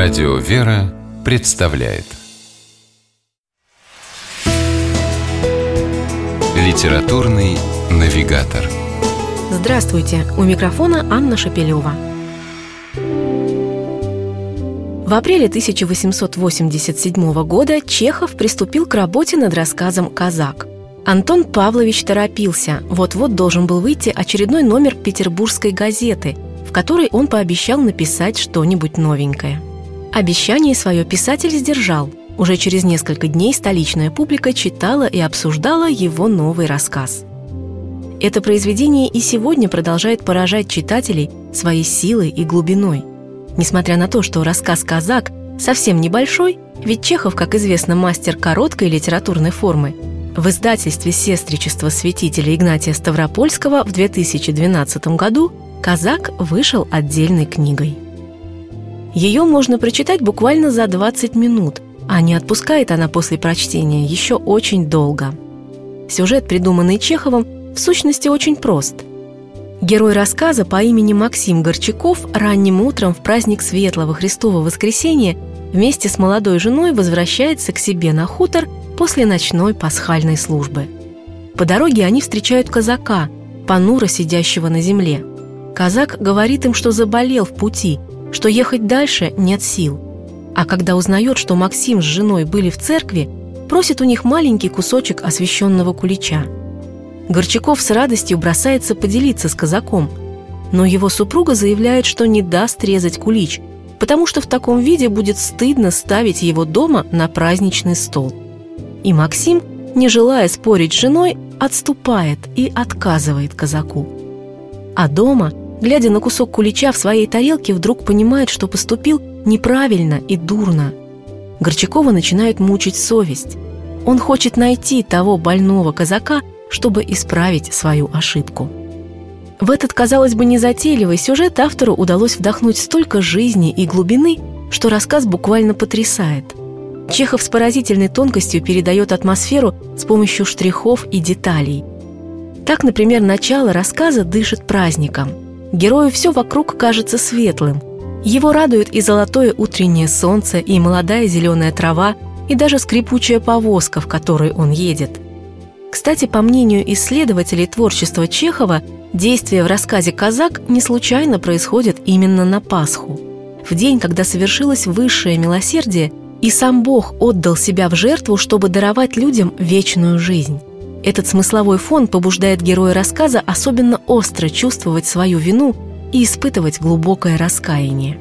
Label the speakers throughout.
Speaker 1: Радио «Вера» представляет Литературный навигатор
Speaker 2: Здравствуйте! У микрофона Анна Шапилева. В апреле 1887 года Чехов приступил к работе над рассказом «Казак». Антон Павлович торопился. Вот-вот должен был выйти очередной номер петербургской газеты, в которой он пообещал написать что-нибудь новенькое. Обещание свое писатель сдержал. Уже через несколько дней столичная публика читала и обсуждала его новый рассказ. Это произведение и сегодня продолжает поражать читателей своей силой и глубиной. Несмотря на то, что рассказ «Казак» совсем небольшой, ведь Чехов, как известно, мастер короткой литературной формы, в издательстве «Сестричество святителя Игнатия Ставропольского» в 2012 году «Казак» вышел отдельной книгой. Ее можно прочитать буквально за 20 минут, а не отпускает она после прочтения еще очень долго. Сюжет, придуманный Чеховым, в сущности очень прост. Герой рассказа по имени Максим Горчаков ранним утром в праздник Светлого Христова Воскресения вместе с молодой женой возвращается к себе на хутор после ночной пасхальной службы. По дороге они встречают казака, понуро сидящего на земле. Казак говорит им, что заболел в пути – что ехать дальше нет сил. А когда узнает, что Максим с женой были в церкви, просит у них маленький кусочек освященного кулича. Горчаков с радостью бросается поделиться с казаком, но его супруга заявляет, что не даст резать кулич, потому что в таком виде будет стыдно ставить его дома на праздничный стол. И Максим, не желая спорить с женой, отступает и отказывает казаку. А дома – глядя на кусок кулича в своей тарелке, вдруг понимает, что поступил неправильно и дурно. Горчакова начинает мучить совесть. Он хочет найти того больного казака, чтобы исправить свою ошибку. В этот, казалось бы, незатейливый сюжет автору удалось вдохнуть столько жизни и глубины, что рассказ буквально потрясает. Чехов с поразительной тонкостью передает атмосферу с помощью штрихов и деталей. Так, например, начало рассказа дышит праздником – Герою все вокруг кажется светлым. Его радует и золотое утреннее солнце, и молодая зеленая трава, и даже скрипучая повозка, в которой он едет. Кстати, по мнению исследователей творчества Чехова, действие в рассказе «Казак» не случайно происходит именно на Пасху. В день, когда совершилось высшее милосердие, и сам Бог отдал себя в жертву, чтобы даровать людям вечную жизнь. Этот смысловой фон побуждает героя рассказа особенно остро чувствовать свою вину и испытывать глубокое раскаяние.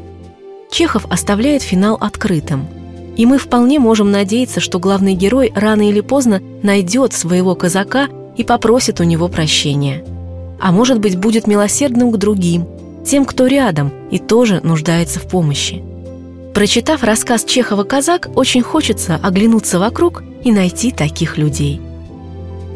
Speaker 2: Чехов оставляет финал открытым. И мы вполне можем надеяться, что главный герой рано или поздно найдет своего казака и попросит у него прощения. А может быть, будет милосердным к другим, тем, кто рядом и тоже нуждается в помощи. Прочитав рассказ Чехова «Казак», очень хочется оглянуться вокруг и найти таких людей –